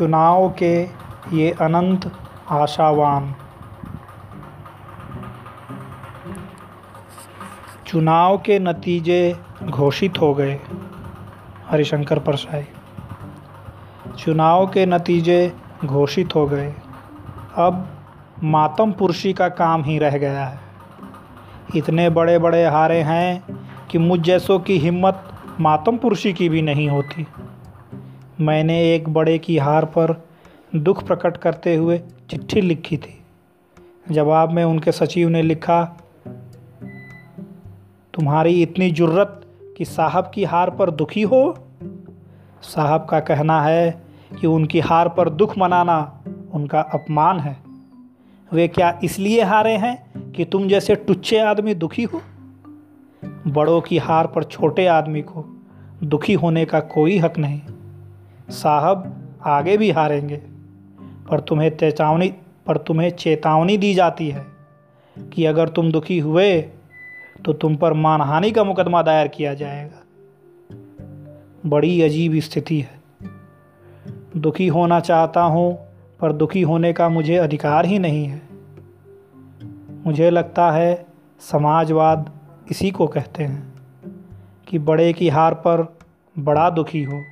चुनाव के ये अनंत आशावान। चुनाव के नतीजे घोषित हो गए, हरिशंकर परसाई। चुनाव के नतीजे घोषित हो गए। अब मातम पुरुषी का काम ही रह गया है। इतने बड़े बड़े हारे हैं कि मुझ जैसों की हिम्मत मातम पुरुषी की भी नहीं होती। मैंने एक बड़े की हार पर दुख प्रकट करते हुए चिट्ठी लिखी थी। जवाब में उनके सचिव ने लिखा, तुम्हारी इतनी जुर्रत कि साहब की हार पर दुखी हो? साहब का कहना है कि उनकी हार पर दुख मनाना उनका अपमान है। वे क्या इसलिए हारे हैं कि तुम जैसे टुच्चे आदमी दुखी हो? बड़ों की हार पर छोटे आदमी को दुखी होने का कोई हक नहीं। साहब आगे भी हारेंगे, पर तुम्हें चेतावनी, पर तुम्हें चेतावनी दी जाती है कि अगर तुम दुखी हुए तो तुम पर मानहानि का मुकदमा दायर किया जाएगा। बड़ी अजीब स्थिति है। दुखी होना चाहता हूँ, पर दुखी होने का मुझे अधिकार ही नहीं है। मुझे लगता है, समाजवाद इसी को कहते हैं, कि बड़े की हार पर बड़ा दुखी हो।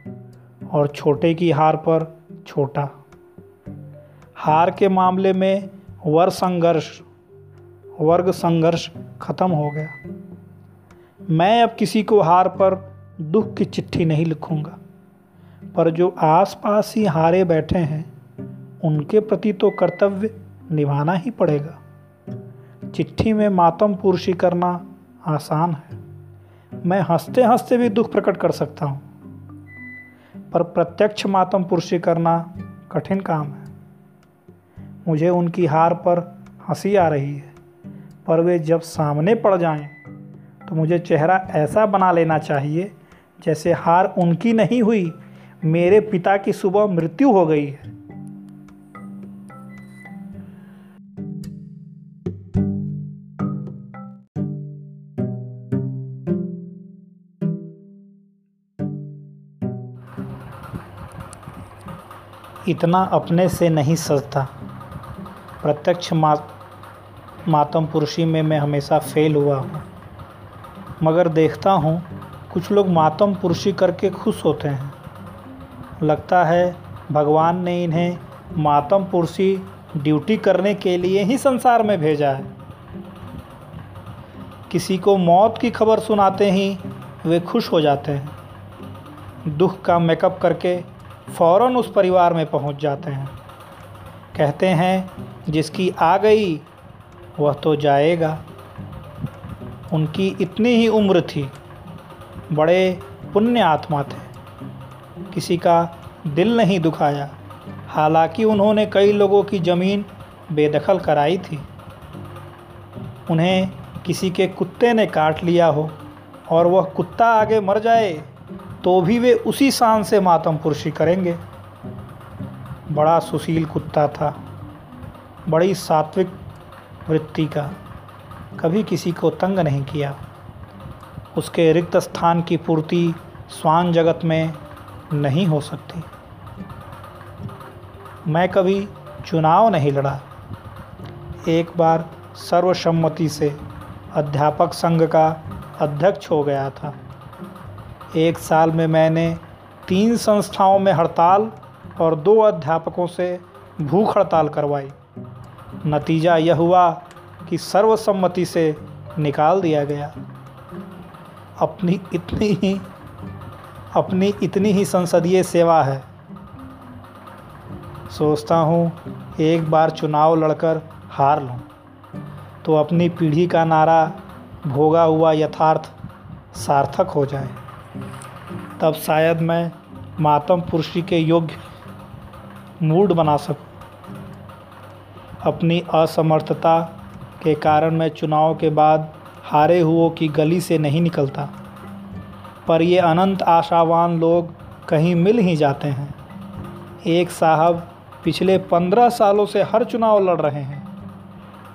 और छोटे की हार पर छोटा। हार के मामले में वर संघर्ष, वर्ग संघर्ष खत्म हो गया। मैं अब किसी को हार पर दुख की चिट्ठी नहीं लिखूँगा, पर जो आसपास ही हारे बैठे हैं, उनके प्रति तो कर्तव्य निभाना ही पड़ेगा। चिट्ठी में मातम पुरुषी करना आसान है। मैं हँसते हँसते भी दुख प्रकट कर सकता हूँ। पर प्रत्यक्ष मातम पुरुषी करना कठिन काम है। मुझे उनकी हार पर हँसी आ रही है, पर वे जब सामने पड़ जाएँ तो मुझे चेहरा ऐसा बना लेना चाहिए जैसे हार उनकी नहीं हुई, मेरे पिता की सुबह मृत्यु हो गई है। इतना अपने से नहीं सजता। प्रत्यक्ष मा, मातम पुरुषी में मैं हमेशा फेल हुआ हूँ। मगर देखता हूँ, कुछ लोग मातम पुरुषी करके खुश होते हैं। लगता है, भगवान ने इन्हें मातम पुरुषी ड्यूटी करने के लिए ही संसार में भेजा है। किसी को मौत की खबर सुनाते ही वे खुश हो जाते हैं। दुख का मेकअप करके फ़ौर उस परिवार में पहुँच जाते हैं। कहते हैं, जिसकी आ गई, वह तो जाएगा। उनकी इतनी ही उम्र थी। बड़े पुण्य आत्मा थे। किसी का दिल नहीं दुखाया। हालाँकि उन्होंने कई लोगों की ज़मीन बेदखल कराई थी। उन्हें किसी के कुत्ते ने काट लिया हो और वह कुत्ता आगे मर जाए तो भी वे उसी शान से मातम पुरुषी करेंगे। बड़ा सुशील कुत्ता था। बड़ी सात्विक वृत्ति का कभी किसी को तंग नहीं किया। उसके रिक्त स्थान की पूर्ति स्वान जगत में नहीं हो सकती। मैं कभी चुनाव नहीं लड़ा। एक बार सर्वसम्मति से अध्यापक संघ का अध्यक्ष हो गया था। एक साल में मैंने तीन संस्थाओं में हड़ताल और दो अध्यापकों से भूख हड़ताल करवाई। नतीजा यह हुआ कि सर्वसम्मति से निकाल दिया गया। अपनी इतनी ही, अपनी इतनी ही संसदीय सेवा है। सोचता हूँ, एक बार चुनाव लड़कर हार लूँ तो अपनी पीढ़ी का नारा भोगा हुआ यथार्थ सार्थक हो जाए। तब शायद मैं मातम पुरुषी के योग्य मूड बना सकूँ, अपनी असमर्थता के कारण मैं चुनाव के बाद हारे हुओं की गली से नहीं निकलता। पर ये अनंत आशावान लोग कहीं मिल ही जाते हैं। एक साहब पिछले पंद्रह सालों से हर चुनाव लड़ रहे हैं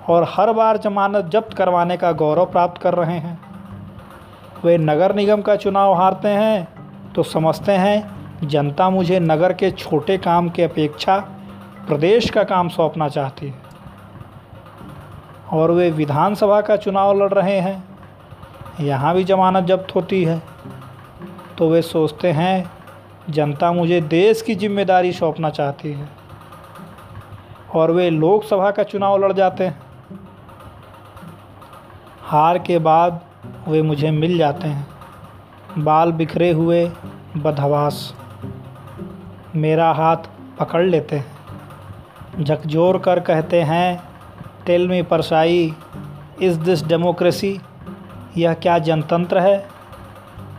और हर बार जमानत जब्त करवाने का गौरव प्राप्त कर रहे हैं। वे नगर निगम का चुनाव हारते हैं तो समझते हैं, जनता मुझे नगर के छोटे काम के अपेक्षा प्रदेश का काम सौंपना चाहती है। और वे विधानसभा का चुनाव लड़ रहे हैं। यहाँ भी जमानत जब्त होती है। तो वे सोचते हैं, जनता मुझे देश की ज़िम्मेदारी सौंपना चाहती है। और वे लोकसभा का चुनाव लड़ जाते हैं। हार के बाद वे मुझे मिल जाते हैं। बाल बिखरे हुए बदहवास। मेरा हाथ पकड़ लेते हैं। झकझोर कर कहते हैं tell me Parsai is this democracy, यह क्या जनतंत्र है?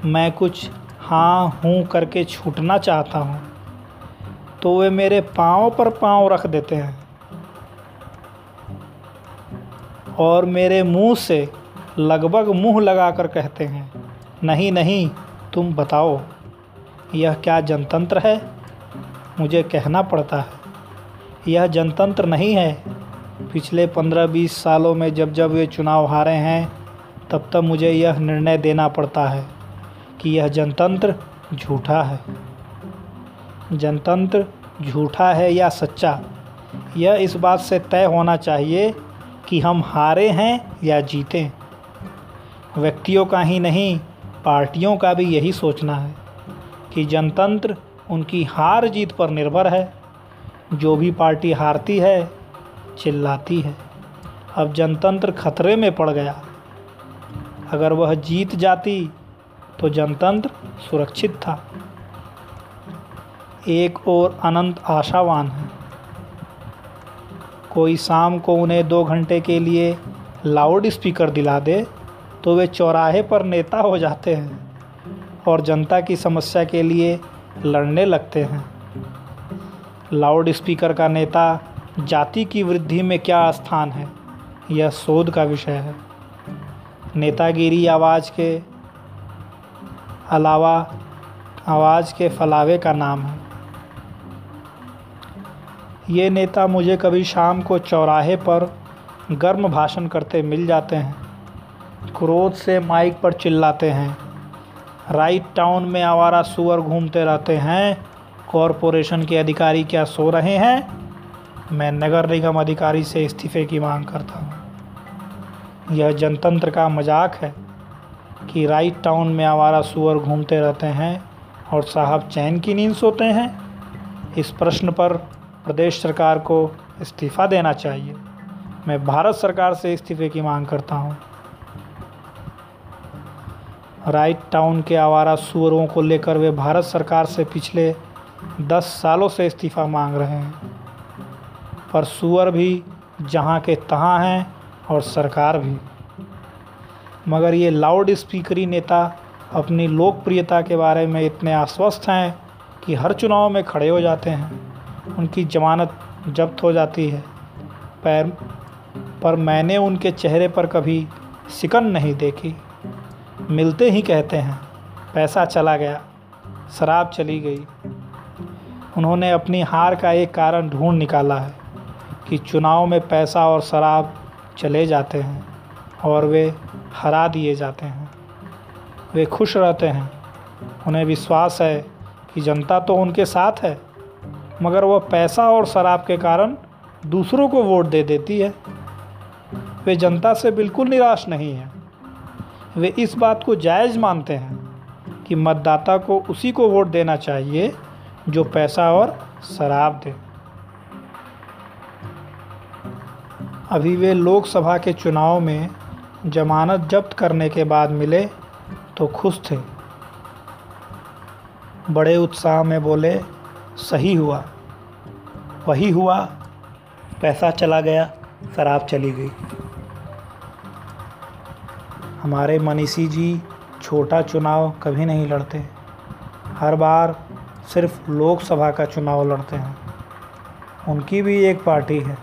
मैं कुछ हाँ हूँ करके छूटना चाहता हूँ। तो वे मेरे पाँव पर पाँव रख देते हैं। और मेरे मुँह से लगभग मुँह लगाकर कहते हैं नहीं नहीं, तुम बताओ, यह क्या जनतंत्र है? मुझे कहना पड़ता है, यह जनतंत्र नहीं है। पिछले पंद्रह बीस सालों में जब जब वे चुनाव हारे हैं, तब तब मुझे यह निर्णय देना पड़ता है कि यह जनतंत्र झूठा है। जनतंत्र झूठा है या सच्चा, यह इस बात से तय होना चाहिए कि हम हारे हैं या जीतें। व्यक्तियों का ही नहीं पार्टियों का भी यही सोचना है कि जनतंत्र उनकी हार जीत पर निर्भर है। जो भी पार्टी हारती है, चिल्लाती है। अब जनतंत्र खतरे में पड़ गया। अगर वह जीत जाती तो जनतंत्र सुरक्षित था। एक और अनंत आशावान है। कोई शाम को उन्हें दो घंटे के लिए लाउड स्पीकर दिला दे तो वे चौराहे पर नेता हो जाते हैं और जनता की समस्या के लिए लड़ने लगते हैं। लाउड स्पीकर का नेता जाति की वृद्धि में क्या स्थान है, यह शोध का विषय है। नेतागिरी आवाज़ के अलावा आवाज़ के फलावे का नाम है। ये नेता मुझे कभी शाम को चौराहे पर गर्म भाषण करते मिल जाते हैं। क्रोध से माइक पर चिल्लाते हैं। राइट टाउन में आवारा सुअर घूमते रहते हैं। कॉरपोरेशन के अधिकारी क्या सो रहे हैं? मैं नगर निगम अधिकारी से इस्तीफ़े की मांग करता हूँ। यह जनतंत्र का मज़ाक है कि राइट टाउन में आवारा सुअर घूमते रहते हैं और साहब चैन की नींद सोते हैं। इस प्रश्न पर प्रदेश सरकार को इस्तीफ़ा देना चाहिए। मैं भारत सरकार से इस्तीफ़े की मांग करता हूँ। राइट टाउन के आवारा सुअरों को लेकर वे भारत सरकार से पिछले दस सालों से इस्तीफ़ा मांग रहे हैं। पर सुअर भी जहाँ के तहाँ हैं और सरकार भी। मगर ये लाउड स्पीकरी नेता अपनी लोकप्रियता के बारे में इतने आश्वस्त हैं कि हर चुनाव में खड़े हो जाते हैं। उनकी जमानत जब्त हो जाती है। पर मैंने उनके चेहरे पर कभी सिकन नहीं देखी। मिलते ही कहते हैं, पैसा चला गया, शराब चली गई। उन्होंने अपनी हार का एक कारण ढूंढ निकाला है कि चुनाव में पैसा और शराब चले जाते हैं और वे हरा दिए जाते हैं। वे खुश रहते हैं, उन्हें विश्वास है कि जनता तो उनके साथ है, मगर वह पैसा और शराब के कारण दूसरों को वोट दे देती है। वे जनता से बिल्कुल निराश नहीं हैं। वे इस बात को जायज़ मानते हैं कि मतदाता को उसी को वोट देना चाहिए जो पैसा और शराब दे। अभी वे लोकसभा के चुनाव में जमानत जब्त करने के बाद मिले तो खुश थे। बड़े उत्साह में बोले, सही हुआ। वही हुआ। पैसा चला गया, शराब चली गई। हमारे मनीषी जी छोटा चुनाव कभी नहीं लड़ते। हर बार सिर्फ़ लोकसभा का चुनाव लड़ते हैं। उनकी भी एक पार्टी है।